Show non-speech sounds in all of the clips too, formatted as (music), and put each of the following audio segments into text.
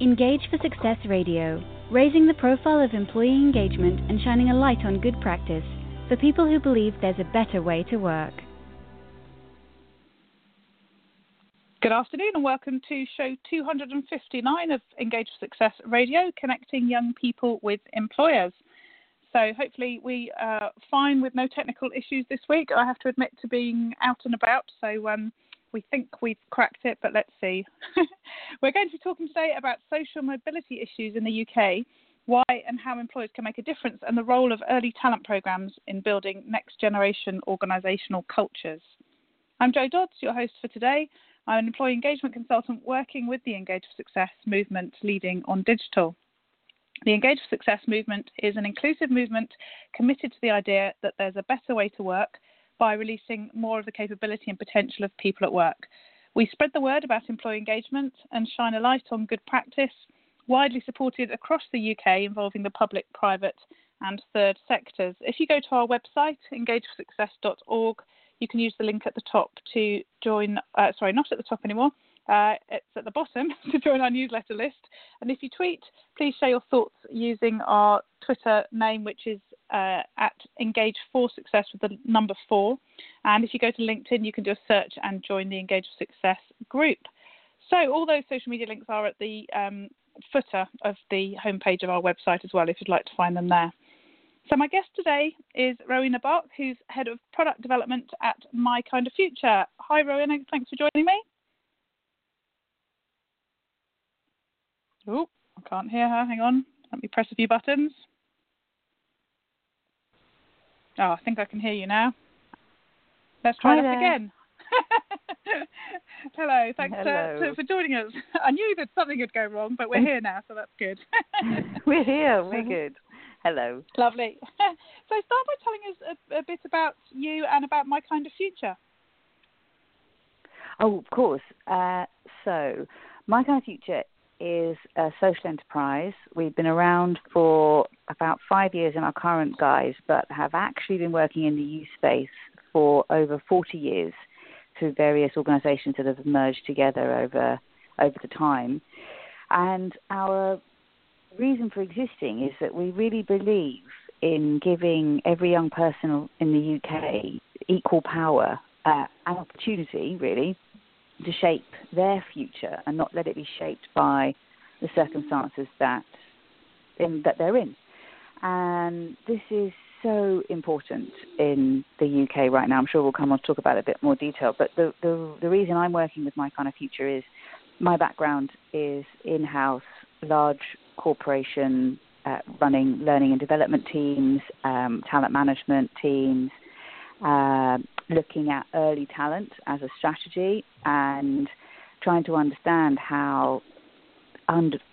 Engage for Success Radio, raising the profile of employee engagement and shining a light on good practice for people who believe there's a better way to work. Good afternoon and welcome to show 259 of Engage for Success Radio, connecting young people with employers. So hopefully we are fine with no technical issues this week. I have to admit to being out and about, so um, we think we've cracked it, but let's see. (laughs) We're going to be talking today about social mobility issues in the UK, why and how employers can make a difference, and the role of early talent programs in building next generation organisational cultures. I'm Joe Dodds, your host for today. I'm an employee engagement consultant working with the Engage for Success movement leading on digital. The Engage for Success movement is an inclusive movement committed to the idea that there's a better way to work by releasing more of the capability and potential of people at work. We spread the word about employee engagement and shine a light on good practice, widely supported across the UK, involving the public, private, and third sectors. If you go to our website, engageforsuccess.org, you can use the link at the top to join, uh, sorry, not at the top anymore, uh, it's at the bottom (laughs) to join our newsletter list. And if you tweet, please share your thoughts using our Twitter name, which is uh, at Engage for Success with the number four. And if you go to LinkedIn, you can do a search and join the Engage for Success group. So all those social media links are at the um, footer of the homepage of our website as well, if you'd like to find them there. So my guest today is Rowena Bach, who's head of product development at MyKindaFuture. Hi, Rowena. Thanks for joining me. Oh, I can't hear her. Hang on. Let me press a few buttons. Oh, I think I can hear you now. Let's try Hi that there. again. (laughs) Hello, thanks uh, Hello. to- for joining us. I knew that something would go wrong, but we're (laughs) here now, so that's good. (laughs) We're here. We're good. Hello. Lovely. so start by telling us a, a bit about you and about MyKindaFuture. Oh, of course. Uh, so, MyKindaFuture is a social enterprise. We've been around for about five years in our current guise, but have actually been working in the youth space for over 40 years through various organisations that have merged together over over the time. And our reason for existing is that we really believe in giving every young person in the UK equal power uh, and opportunity, really, to shape their future and not let it be shaped by the circumstances that in, that they're in. And this is so important in the UK right now. I'm sure we'll come on to talk about it a bit more detail. But the, the, the reason I'm working with MyKindaFuture is my background is in-house, large corporation, uh, running learning and development teams, um, talent management teams, uh, looking at early talent as a strategy and trying to understand how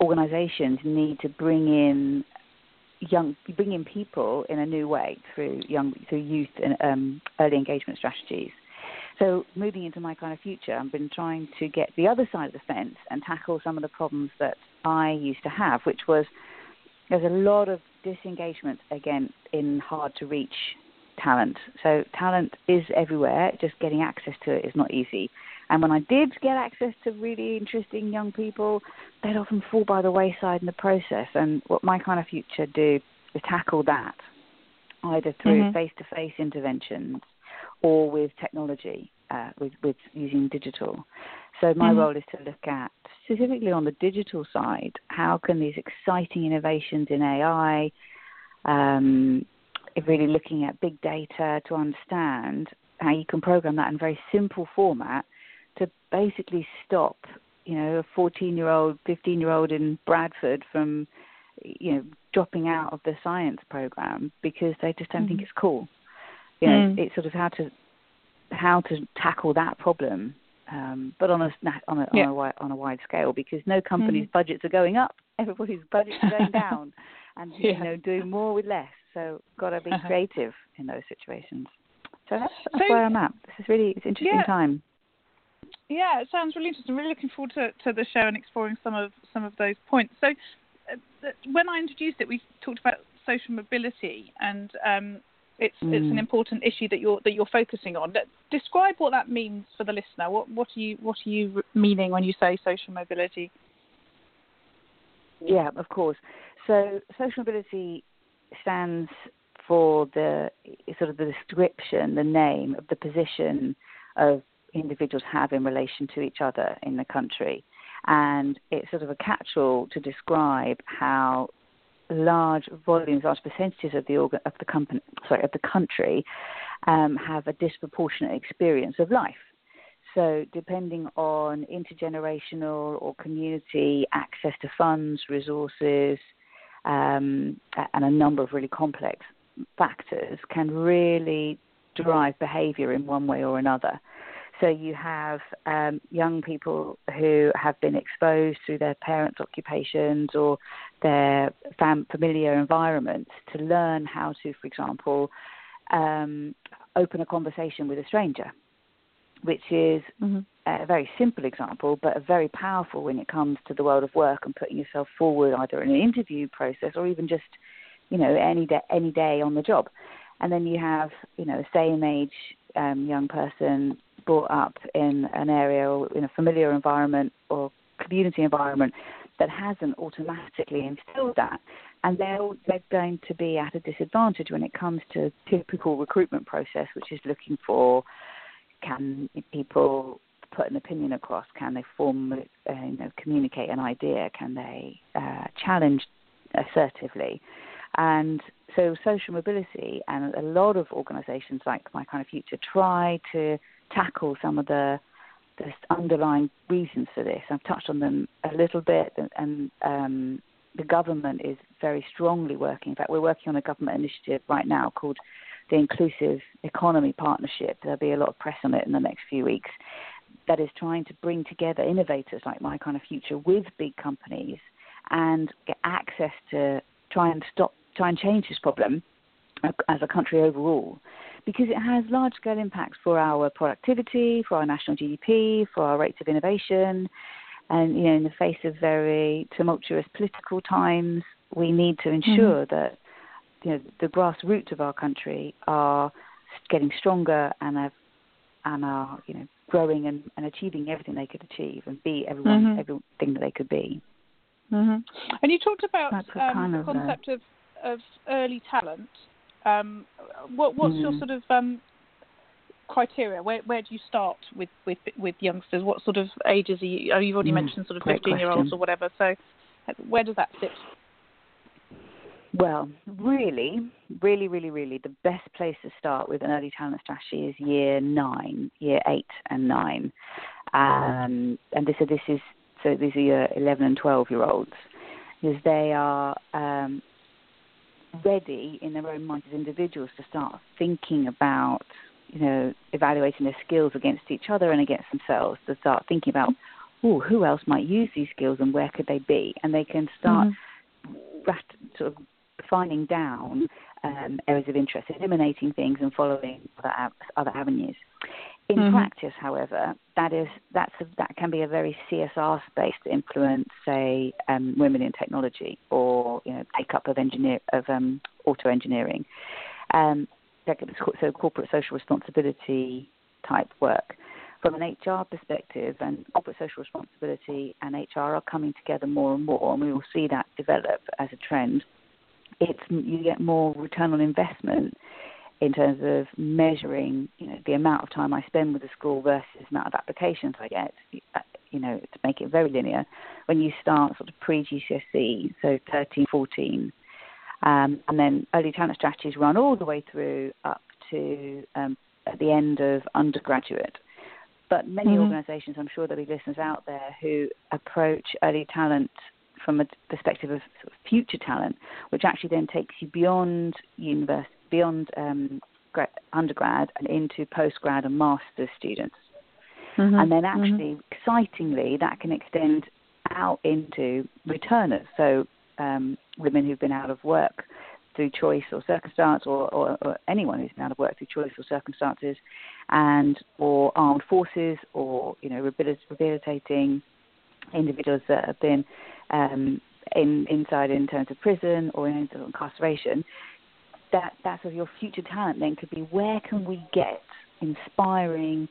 organizations need to bring in young bring in people in a new way through young through youth and um, early engagement strategies. So moving into MyKindaFuture, I've been trying to get the other side of the fence and tackle some of the problems that I used to have, which was there's a lot of disengagement again in hard to reach talent. So talent is everywhere, just getting access to it is not easy. And when I did get access to really interesting young people, they'd often fall by the wayside in the process. And what MyKindaFuture do is tackle that, either through Mhm. face-to-face interventions or with technology, uh, with, with using digital. So my Mhm. role is to look at specifically on the digital side, how can these exciting innovations in AI, um, really looking at big data to understand how you can program that in very simple format to basically stop, you know, a 14 year old, 15 year old in Bradford from, you know, dropping out of the science program because they just don't think Mhm. it's cool. You know, Mm. it's sort of how to how to tackle that problem, um, but on a on a, Yeah. on a on a wide scale because no company's Mhm. budgets are going up, everybody's budgets are going (laughs) down, and Yeah. you know doing more with less. So got to be Uh-huh. creative in those situations. So that's, that's So- where I'm at. This is really it's interesting Yeah. time. Yeah, it sounds really interesting. Really looking forward to, to the show and exploring some of some of those points. So, uh, when I introduced it, we talked about social mobility, and um, it's it's an Mm. important issue that you're that you're focusing on. Describe what that means for the listener. What what are you what are you meaning when you say social mobility? Yeah, of course. So social mobility stands for the sort of the description, the name of the position of individuals have in relation to each other in the country. And it's sort of a catch-all to describe how large volumes, large percentages of the organ, of the company, sorry, of the country, um, have a disproportionate experience of life. So, depending on intergenerational or community access to funds, resources, um, and a number of really complex factors, can really drive behaviour in one way or another. So you have um, young people who have been exposed through their parents' occupations or their fam- familiar environments to learn how to, for example, um, open a conversation with a stranger, which is mm-hmm. A very simple example, but a very powerful when it comes to the world of work and putting yourself forward either in an interview process or even just, you know, any day, any day on the job. And then you have, you know, same age um, young person brought up in an area or in a familiar environment or community environment that hasn't automatically instilled that. And they're, they're going to be at a disadvantage when it comes to typical recruitment process, which is looking for can people put an opinion across? Can they form, uh, you know, communicate an idea? Can they uh, challenge assertively? And so social mobility and a lot of organisations like MyKindaFuture try to tackle some of the the underlying reasons for this. I've touched on them a little bit, and, and um, the government is very strongly working. In fact, we're working on a government initiative right now called the Inclusive Economy Partnership. There'll be a lot of press on it in the next few weeks. That is trying to bring together innovators like MyKindaFuture with big companies and get access to try and stop, try and change this problem as a country overall because it has large scale impacts for our productivity, for our national GDP, for our rates of innovation. And, you know, in the face of very tumultuous political times, we need to mm-hmm. ensure mm-hmm. that, you know, the grassroots of our country are getting stronger and have, and are, you know, growing and, and achieving everything they could achieve and be everyone, mm-hmm. everything that they could be. Mm-hmm. And you talked about um, kind of the concept of, of early talent um, what, what's mm. your sort of um, criteria? Where where do you start with, with with youngsters? What sort of ages are you? Oh, you've already mm, mentioned sort of fifteen year olds or whatever. So where does that sit? Well, really, really, really, really, the best place to start with an early talent strategy is year nine, year eight, and nine. Um, and this, so this is so these are your eleven and twelve year olds, because they are um, ready in their own minds as individuals to start thinking about, you know, evaluating their skills against each other and against themselves, to start thinking about, oh, who else might use these skills and where could they be? And they can start mm-hmm. sort of defining down um, areas of interest, eliminating things and following other, other avenues. In mm-hmm. practice, however, that is that's a, that can be a very CSR space to influence, say, um, women in technology or you know take up of engineer of um, auto engineering. Um, so corporate social responsibility type work. From an HR perspective, and corporate social responsibility and HR are coming together more and more, and we will see that develop as a trend. It's you get more return on investment in terms of measuring, you know, the amount of time I spend with the school versus the amount of applications I get, you know, to make it very linear, when you start sort of pre-GCSE, so 13, 14, um, and then early talent strategies run all the way through up to um, at the end of undergraduate. But many mm-hmm. organisations, I'm sure there'll be listeners out there who approach early talent from a perspective of, sort of future talent, which actually then takes you beyond university beyond um, undergrad and into postgrad and master's students. Mm-hmm. And then, mm-hmm. actually, mm-hmm. excitingly, that can extend out into returners. So, um, women who've been out of work through choice or circumstance, or, or, or, anyone who's been out of work through choice or circumstances, and or armed forces, or you know, rehabilitating individuals that have been um, in, inside in terms of prison or in incarceration that that of your future talent then could be where can we get inspiring,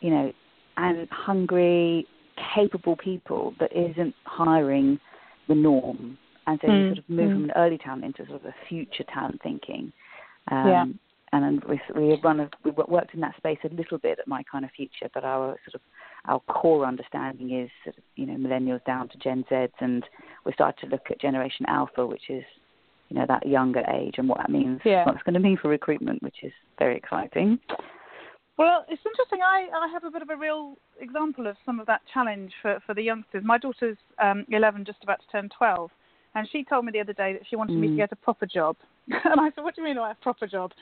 you know, and hungry, capable people that isn't hiring the norm, and so mm. you sort of move mm. from an early talent into sort of a future talent thinking. Um, yeah. And we we run a, we worked in that space a little bit at MyKindaFuture, but our sort of our core understanding is you know millennials down to Gen Zs, and we started to look at Generation Alpha, which is you know that younger age and what that means, yeah. what it's going to mean for recruitment, which is very exciting. Well, it's interesting. I, I have a bit of a real example of some of that challenge for, for the youngsters. My daughter's um, 11, just about to turn 12, and she told me the other day that she wanted mm. me to mm. get a proper job. (laughs) and I said, What do you mean by a proper job?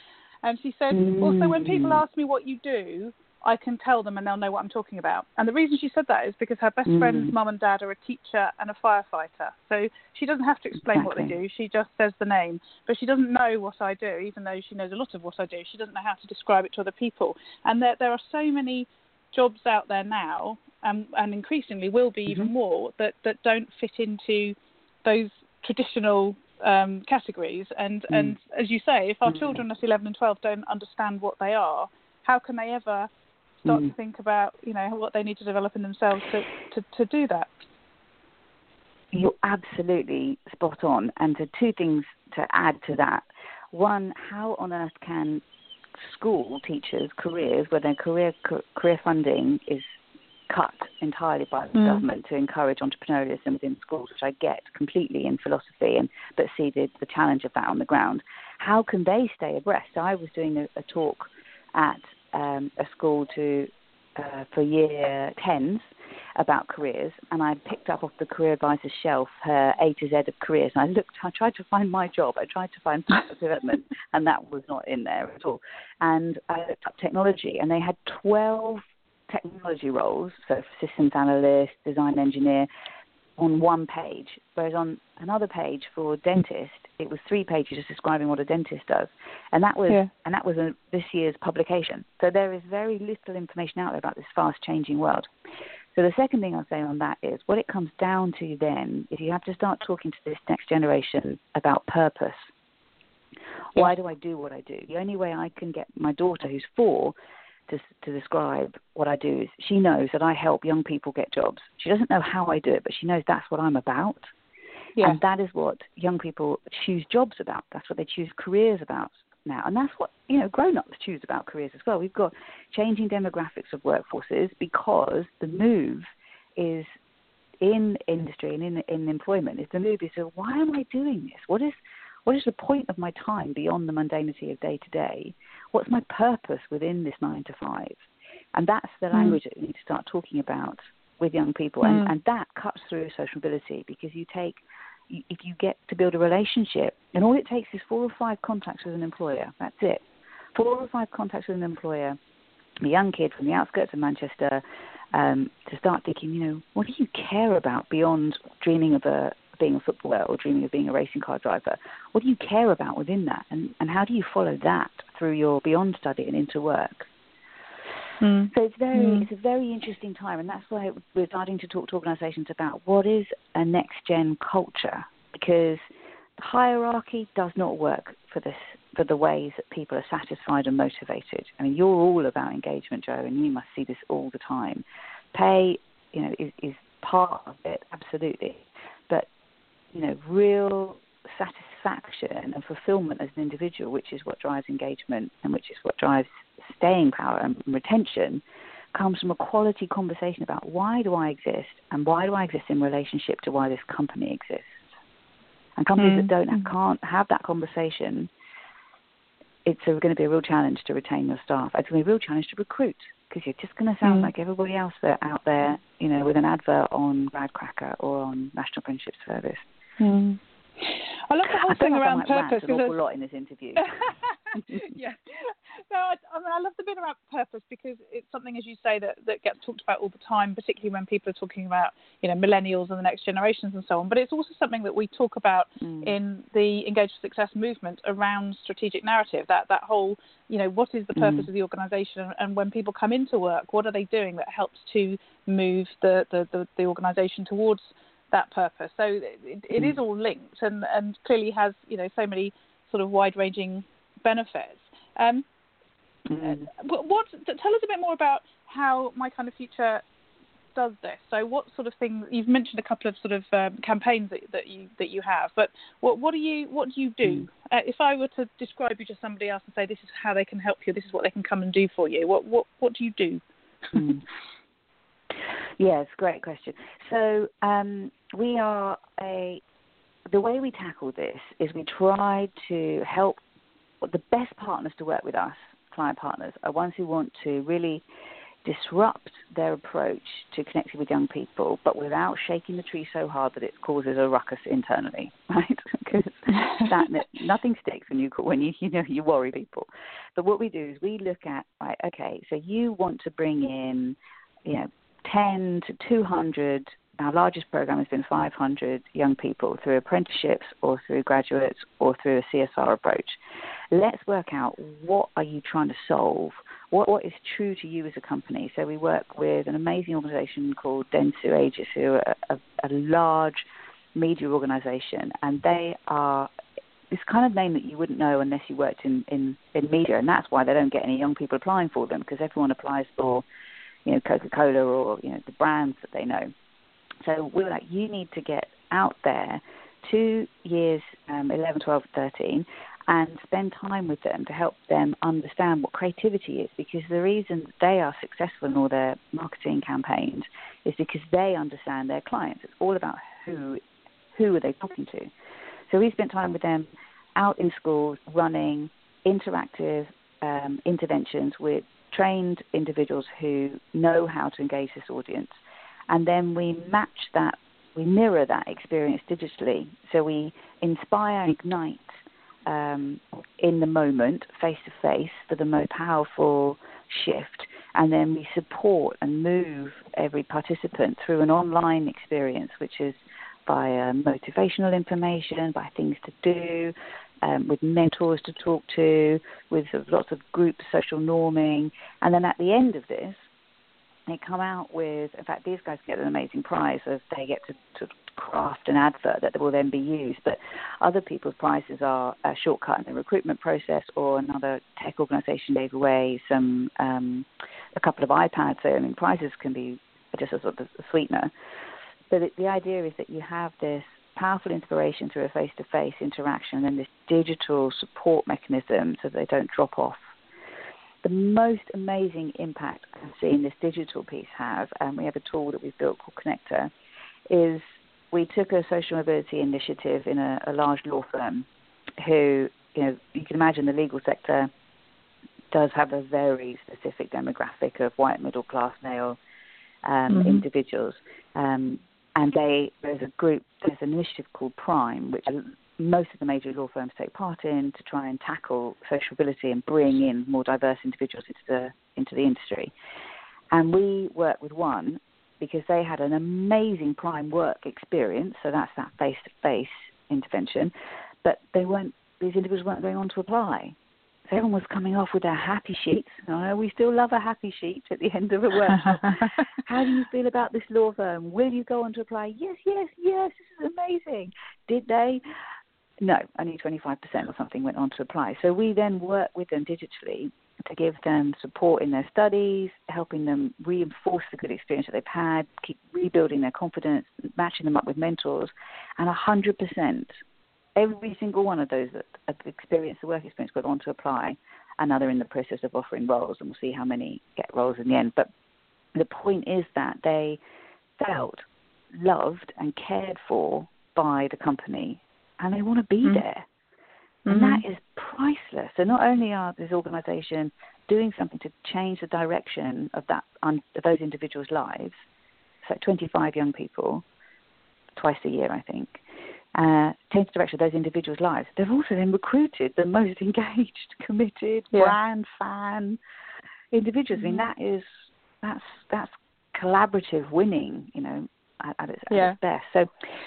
And she said, mm. Also, when people mm. ask me what you do, I can tell them and they'll know what I'm talking about. And the reason she said that is because her best mm. friend's mum and dad are a teacher and a firefighter. So she doesn't have to explain exactly. what they do. She just says the name. But she doesn't know what I do, even though she knows a lot of what I do. She doesn't know how to describe it to other people. And there, there are so many jobs out there now, um, and increasingly will be even mm-hmm. more, that, that don't fit into those traditional um, categories. And, mm. and as you say, if our mm. children at 11 and 12 don't understand what they are, how can they ever start mm. to think about you know what they need to develop in themselves to, to, to do that. You're absolutely spot on. And the two things to add to that. One, how on earth can school teachers' careers, where their career career funding is cut entirely by the mm. government to encourage entrepreneurialism within schools, which I get completely in philosophy, and but see the, the challenge of that on the ground. How can they stay abreast? I was doing a, a talk at um, a school to uh, for year tens about careers, and I picked up off the career advisor's shelf her A to Z of careers, and I looked. I tried to find my job. I tried to find (laughs) development, and that was not in there at all. And I looked up technology, and they had twelve technology roles, so systems analyst, design engineer, on one page, whereas on another page for dentist, it was three pages just describing what a dentist does, and that was yeah. and that was a, this year's publication. So there is very little information out there about this fast-changing world. So the second thing I'll say on that is what it comes down to then is you have to start talking to this next generation about purpose. Why do I do what I do? The only way I can get my daughter, who's four, to, to describe what I do is she knows that I help young people get jobs. She doesn't know how I do it, but she knows that's what I'm about. Yeah. And that is what young people choose jobs about. That's what they choose careers about now. And that's what, you know, grown ups choose about careers as well. We've got changing demographics of workforces because the move is in industry and in, in employment is the move is so why am I doing this? What is what is the point of my time beyond the mundanity of day to day? What's my purpose within this nine to five? And that's the hmm. language mm. that we need to start talking about with young people. Mm. And, and that cuts through social mobility because you take, if you get to build a relationship, and all it takes is four or five contacts with an employer. That's it. Four or five contacts with an employer, a young kid from the outskirts of Manchester, um, to start thinking, you know, what do you care about beyond dreaming of a being a footballer or dreaming of being a racing car driver? What do you care about within that, and, and how do you follow that through your beyond study and into work? Mm. So it's very mm. it's a very interesting time, and that's why we're starting to talk to organisations about what is a next gen culture because the hierarchy does not work for this for the ways that people are satisfied and motivated. I mean, you're all about engagement, Joe, and you must see this all the time. Pay, you know, is, is part of it, absolutely, but you know, real satisfaction and fulfillment as an individual, which is what drives engagement and which is what drives staying power and retention, comes from a quality conversation about why do I exist and why do I exist in relationship to why this company exists. And companies mm. that don't mm. can't have that conversation, it's going to be a real challenge to retain your staff. It's going to be a real challenge to recruit because you're just going to sound mm. like everybody else that out there, you know, with an advert on Gradcracker or on National Apprenticeship Service. Mm. I love the whole thing around I purpose. An awful lot in this interview. (laughs) yeah, no, I, I, mean, I love the bit about purpose because it's something, as you say, that, that gets talked about all the time, particularly when people are talking about, you know, millennials and the next generations and so on. But it's also something that we talk about mm. in the Engage for Success movement around strategic narrative. That that whole, you know, what is the purpose mm. of the organisation, and, and when people come into work, what are they doing that helps to move the the, the, the organisation towards that purpose. So it, it is mm. all linked and, and clearly has you know so many sort of wide ranging benefits. Um, mm. what tell us a bit more about how MyKindaFuture does this? So, what sort of things? You've mentioned a couple of sort of um, campaigns that, that you that you have, but what what do you what do you do? Mm. Uh, if I were to describe you to somebody else and say this is how they can help you, this is what they can come and do for you. What what what do you do? mm. (laughs) Yes, great question. So um, we are a the way we tackle this is we try to help the best partners to work with us, client partners, are ones who want to really disrupt their approach to connecting with young people, but without shaking the tree so hard that it causes a ruckus internally, (laughs) right? because that (laughs) nothing sticks when you when you you know you worry people. But what we do is we look at right, okay, so you want to bring in, you know, ten to two hundred our largest program has been 500 young people through apprenticeships or through graduates or through a CSR approach. Let's work out what are you trying to solve? What, what is true to you as a company? So we work with an amazing organisation called Dentsu Aegis, who are a, a, a large media organisation, and they are this kind of name that you wouldn't know unless you worked in, in, in media, and that's why they don't get any young people applying for them because everyone applies for, you know, Coca Cola or you know the brands that they know. So we were like, you need to get out there to years um, 11, 12, 13 and spend time with them to help them understand what creativity is because the reason they are successful in all their marketing campaigns is because they understand their clients. It's all about who who are they talking to. So we spent time with them out in schools running interactive um, interventions with trained individuals who know how to engage this audience and then we match that, we mirror that experience digitally. So we inspire and ignite um, in the moment, face to face, for the most powerful shift. And then we support and move every participant through an online experience, which is by motivational information, by things to do, um, with mentors to talk to, with lots of group social norming. And then at the end of this, they come out with, in fact, these guys get an amazing prize as they get to, to craft an advert that will then be used. But other people's prizes are a shortcut in the recruitment process, or another tech organisation gave away some um, a couple of iPads. So I mean, prizes can be just a sort of sweetener. But the idea is that you have this powerful inspiration through a face-to-face interaction, and then this digital support mechanism so they don't drop off the most amazing impact I've seen this digital piece have, and we have a tool that we've built called Connector, is we took a social mobility initiative in a, a large law firm who, you know, you can imagine the legal sector does have a very specific demographic of white middle class male um, mm-hmm. individuals. Um, and they there's a group there's an initiative called Prime, which most of the major law firms take part in to try and tackle social mobility and bring in more diverse individuals into the into the industry. And we work with one because they had an amazing prime work experience, so that's that face to face intervention, but they weren't these individuals weren't going on to apply. Everyone was coming off with their happy sheets. Know we still love a happy sheet at the end of a workshop. (laughs) How do you feel about this law firm? Will you go on to apply? Yes, yes, yes, this is amazing. Did they? No, only 25% or something went on to apply. So we then work with them digitally to give them support in their studies, helping them reinforce the good experience that they've had, keep rebuilding their confidence, matching them up with mentors, and 100%, every single one of those that have experienced the work experience go on to apply, and now they're in the process of offering roles, and we'll see how many get roles in the end. But the point is that they felt loved and cared for by the company and they want to be mm-hmm. there. And mm-hmm. that is priceless. So not only are this organisation doing something to change the direction of that of those individuals' lives, it's like 25 young people, twice a year, I think, uh, change the direction of those individuals' lives. They've also then recruited the most (laughs) engaged, committed, yeah. brand fan individuals. Mm-hmm. I mean, mm-hmm. that is that's that's collaborative winning. You know, at, at, its, yeah. at, its, best. So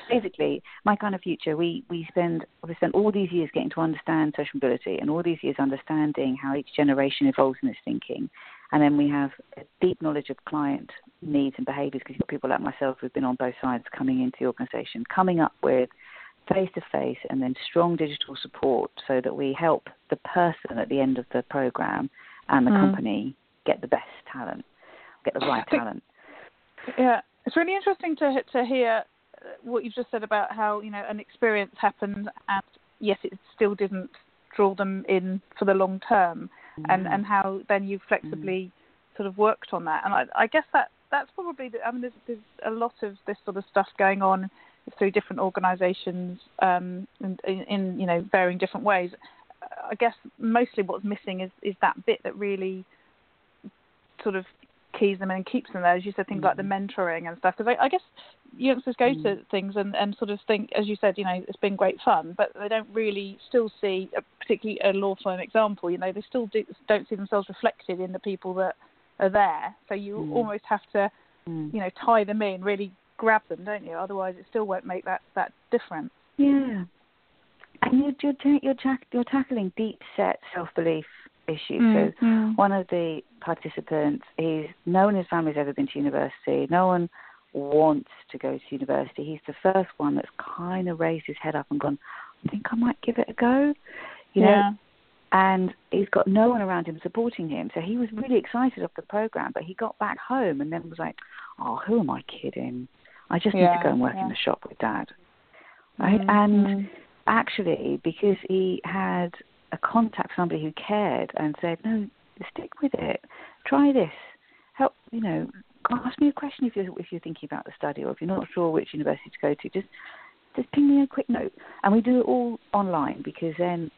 basically, MyKindaFuture, we, we spend we spend all these years getting to understand social mobility and all these years understanding how each generation evolves in its thinking. And then we have a deep knowledge of client needs and behaviours because you've got people like myself who've been on both sides coming into the organisation, coming up with face to face and then strong digital support so that we help the person at the end of the program and the mm. company get the best talent, get the right talent. Yeah, it's really interesting to to hear what you've just said about how you know an experience happened and yes, it still didn't draw them in for the long term, mm. and and how then you flexibly mm. sort of worked on that. And I, I guess that that's probably the, I mean there's, there's a lot of this sort of stuff going on through different organisations um, in, in you know varying different ways. I guess mostly what's missing is is that bit that really sort of keys them in and keeps them there. As you said, things mm like the mm. mentoring and stuff. Because I, I, guess youngsters go mm to things and, and sort of think, as you said, you know, it's been great fun, but they don't really still see, a, particularly a law firm example. You know, they still do, don't see themselves reflected in the people that are there. So you mm. almost have to, mm. you know, tie them in, really grab them, don't you? Otherwise, it still won't make that that difference. Yeah. And you're you're, you're, you're tackling deep set self belief issues. Mm, so mm. one of the participants, he's no one in his family's ever been to university. No one wants to go to university. He's the first one that's kind of raised his head up and gone, I think I might give it a go. You know, yeah. and he's got no one around him supporting him. So he was really excited of the program, but he got back home and then was like, "Oh, who am I kidding? I just yeah, need to go and work yeah. in the shop with dad." Right? Mm-hmm. And actually, because he had a contact somebody who cared and said, "No, stick with it. Try this. Help. You know, ask me a question if you're if you're thinking about the study or if you're not sure which university to go to. Just just ping me a quick note, and we do it all online because then,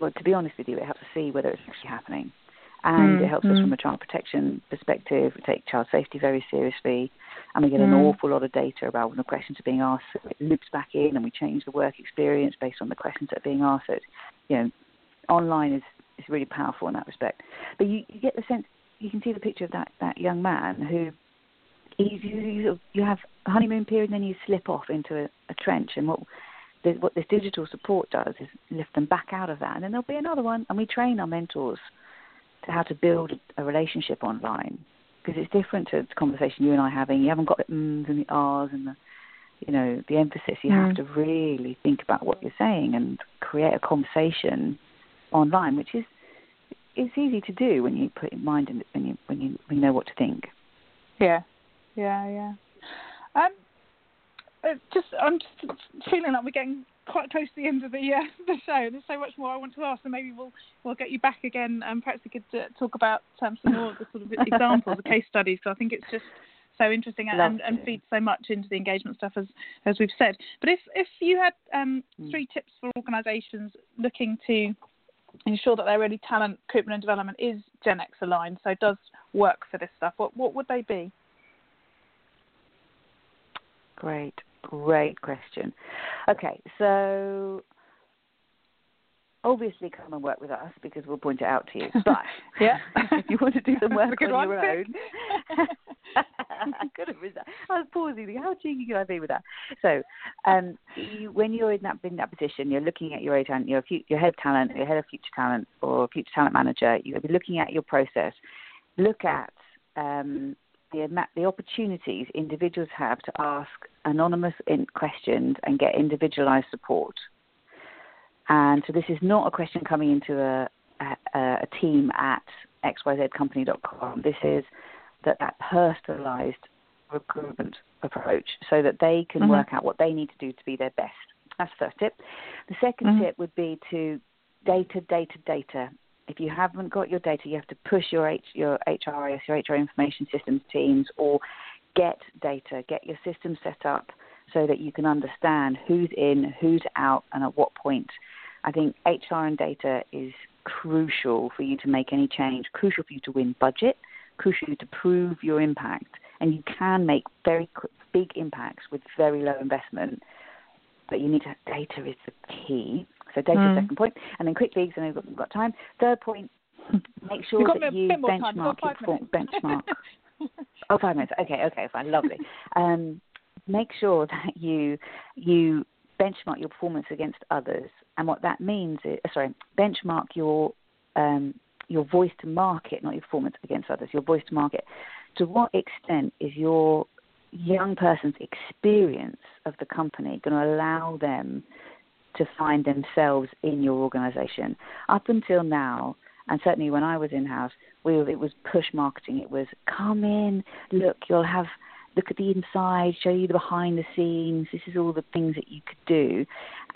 well, to be honest with you, it helps to see whether it's actually happening, and mm, it helps mm. us from a child protection perspective. We take child safety very seriously, and we get an mm. awful lot of data about when the questions are being asked. So it loops back in, and we change the work experience based on the questions that are being asked. So it's, you know, online is is really powerful in that respect. But you, you get the sense you can see the picture of that that young man who you, you, you have a honeymoon period and then you slip off into a, a trench and what this, what this digital support does is lift them back out of that and then there'll be another one and we train our mentors to how to build a relationship online because it's different to the conversation you and I are having you haven't got the ums and the ahs and the you know the emphasis you mm. have to really think about what you're saying and create a conversation online, which is it's easy to do when you put in mind in when you when you when you know what to think. Yeah, yeah, yeah. Um, uh, just I'm just feeling like we're getting quite close to the end of the uh, (laughs) the show. There's so much more I want to ask, and maybe we'll we'll get you back again. And perhaps we could uh, talk about um, some more of the sort of (laughs) examples, the case studies. Because I think it's just so interesting and, and, and feeds so much into the engagement stuff as as we've said. But if if you had um, hmm. three tips for organisations looking to ensure that their early talent recruitment and development is Gen X aligned, so does work for this stuff, what what would they be? Great, great question. Okay, so obviously come and work with us because we'll point it out to you. (laughs) But yeah, (laughs) if you want to do some (laughs) work on your own, I could have I was pausing. How cheeky can I be with that? So, um, you, when you're in that in that position, you're looking at your talent, your your head of talent, your head of future talent, or future talent manager. You'll be looking at your process. Look at um, the the opportunities individuals have to ask anonymous questions and get individualized support and so this is not a question coming into a, a, a team at xyzcompany.com. This is that, that personalized recruitment approach so that they can mm-hmm. work out what they need to do to be their best. That's the first tip. The 2nd mm-hmm. tip would be to data, data, data. If you haven't got your data, you have to push your H, your HRIS, your HR information systems teams, or get data, get your system set up so that you can understand who's in, who's out, and at what point. I think HR and data is crucial for you to make any change, crucial for you to win budget, crucial to prove your impact. And you can make very big impacts with very low investment, but you need to, data is the key. So data mm. second. And then quickly, because I know we've got time, third point, make sure that you benchmark your benchmark. (laughs) oh, five minutes. Okay, okay, fine, lovely. Um, make sure that you you benchmark your performance against others. And what that means is, uh, sorry, benchmark your um, your voice to market, not your performance against others. Your voice to market. To what extent is your young person's experience of the company going to allow them to find themselves in your organization? Up until now, and certainly when I was in house, we it was push marketing. It was come in, look, you'll have look at the inside, show you the behind the scenes. This is all the things that you could do.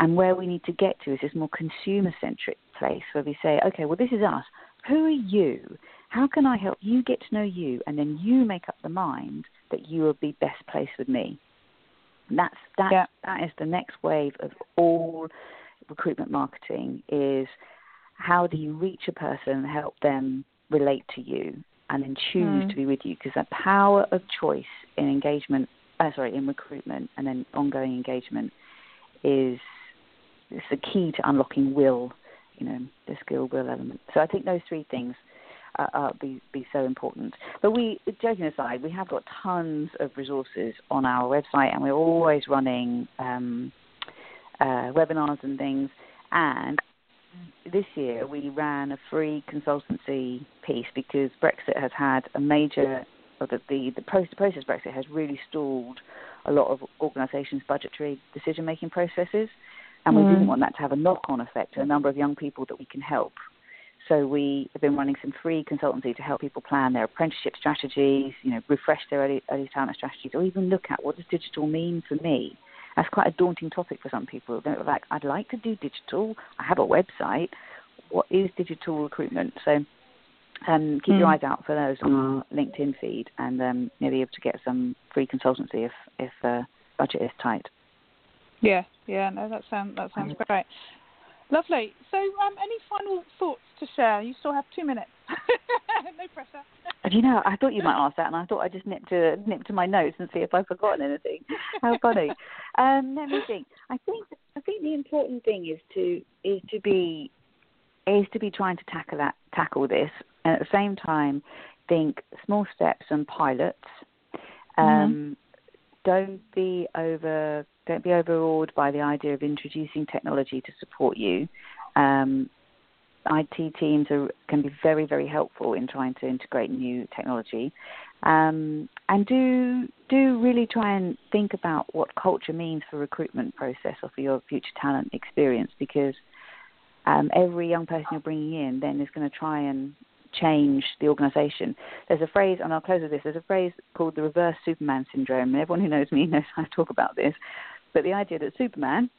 And where we need to get to is this more consumer centric place where we say, okay, well, this is us. Who are you? How can I help you get to know you? And then you make up the mind that you will be best placed with me. And that's that. Yeah. That is the next wave of all recruitment marketing. Is how do you reach a person and help them relate to you and then choose mm. to be with you? Because the power of choice in engagement, uh, sorry, in recruitment and then ongoing engagement is it's the key to unlocking will. You know, the skill will element. So I think those three things uh, uh, be be so important. But we, joking aside, we have got tons of resources on our website, and we're always running um, uh, webinars and things. And this year we ran a free consultancy piece because Brexit has had a major, or the the, the process Brexit has really stalled a lot of organisations' budgetary decision making processes. And we mm. didn't want that to have a knock on effect to a number of young people that we can help so we have been running some free consultancy to help people plan their apprenticeship strategies, you know, refresh their early, early talent strategies, or even look at what does digital mean for me. That's quite a daunting topic for some people. They're like, I'd like to do digital. I have a website. What is digital recruitment? So um, keep mm. your hmm. eyes out for those on our LinkedIn feed, and um, you'll be able to get some free consultancy if if uh, budget is tight. Yeah, yeah, no, that sounds that sounds great. Lovely. So, um, any final thoughts to share? You still have two minutes. (laughs) no pressure. Do you know, I thought you might ask that, and I thought I'd just nip to nip to my notes and see if I've forgotten anything. How funny. um, let me think. I think I think the important thing is to is to be is to be trying to tackle that tackle this, and at the same time think small steps and pilots. Mm-hmm. Um. Don't be over don't be overawed by the idea of introducing technology to support you. Um, IT teams are, can be very, very helpful in trying to integrate new technology. Um, and do do really try and think about what culture means for recruitment process or for your future talent experience because um, every young person you're bringing in then is going to try and change the organisation. There's a phrase, and I'll close with this. There's a phrase called the reverse Superman syndrome, everyone who knows me (laughs) knows I talk about this. But the idea that Superman,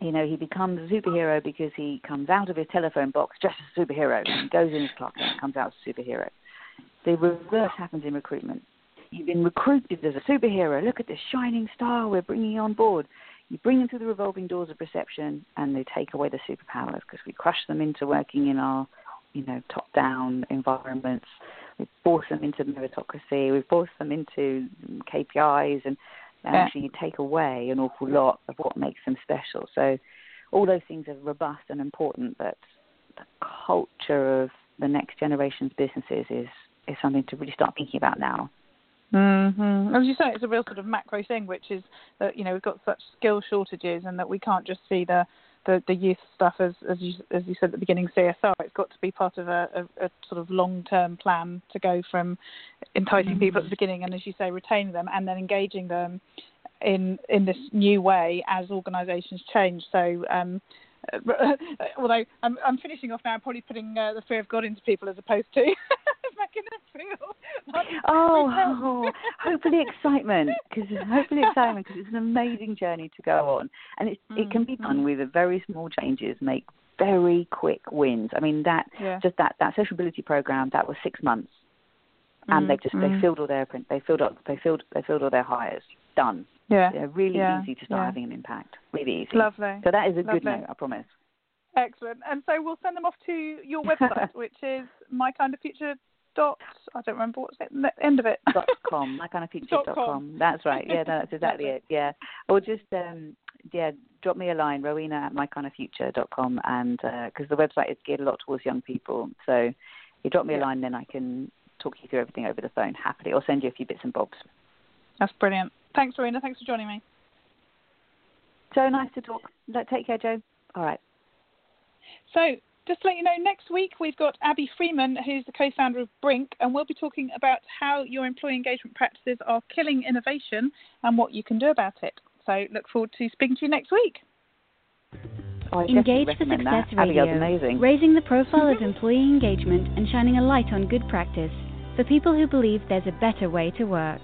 you know, he becomes a superhero because he comes out of his telephone box just as a superhero and goes in his clock and comes out as a superhero. The reverse happens in recruitment. You've been recruited as a superhero. Look at this shining star we're bringing you on board. You bring them through the revolving doors of reception, and they take away the superpowers because we crush them into working in our, you know, top-down environments. We've forced them into meritocracy. We've forced them into KPIs, and actually you take away an awful lot of what makes them special. So all those things are robust and important, but the culture of the next generation's businesses is is something to really start thinking about now. Mm-hmm. As you say, it's a real sort of macro thing, which is that you know we've got such skill shortages, and that we can't just see the the, the youth stuff as as you as you said at the beginning CSR. It's got to be part of a, a, a sort of long term plan to go from enticing mm-hmm. people at the beginning and as you say retaining them and then engaging them in in this new way as organisations change. So um, (laughs) although I'm, I'm finishing off now, I'm probably putting uh, the fear of God into people as opposed to (laughs) making them feel. (laughs) Oh, oh, hopefully excitement, because hopefully excitement, because it's an amazing journey to go on, and it mm, it can be done mm. with very small changes, make very quick wins. I mean that yeah. just that that social mobility program that was six months, and mm, they just they mm. filled all their they filled up they filled they filled all their hires done yeah. They're really yeah. easy to start yeah. having an impact. Really easy. Lovely. So that is a Lovely. good note, I promise. Excellent. And so we'll send them off to your website, (laughs) which is MyKindaFuture dot I don't remember what's it the end of it. dot com. MyKindaFuture dot, com. That's right. Yeah, no, that's (laughs) exactly it. Yeah. Or just um yeah, drop me a line, Rowena at mykindafuture.com, and because uh, the website is geared a lot towards young people, so you drop me a line, then I can talk you through everything over the phone happily, or send you a few bits and bobs. That's brilliant. Thanks, Rowena. Thanks for joining me. So nice to talk. Take care, Joe. All right. So, just to let you know, next week we've got Abby Freeman, who's the co founder of Brink, and we'll be talking about how your employee engagement practices are killing innovation and what you can do about it. So, look forward to speaking to you next week. Oh, Engage for Success that. Radio, raising the profile of employee engagement and shining a light on good practice for people who believe there's a better way to work.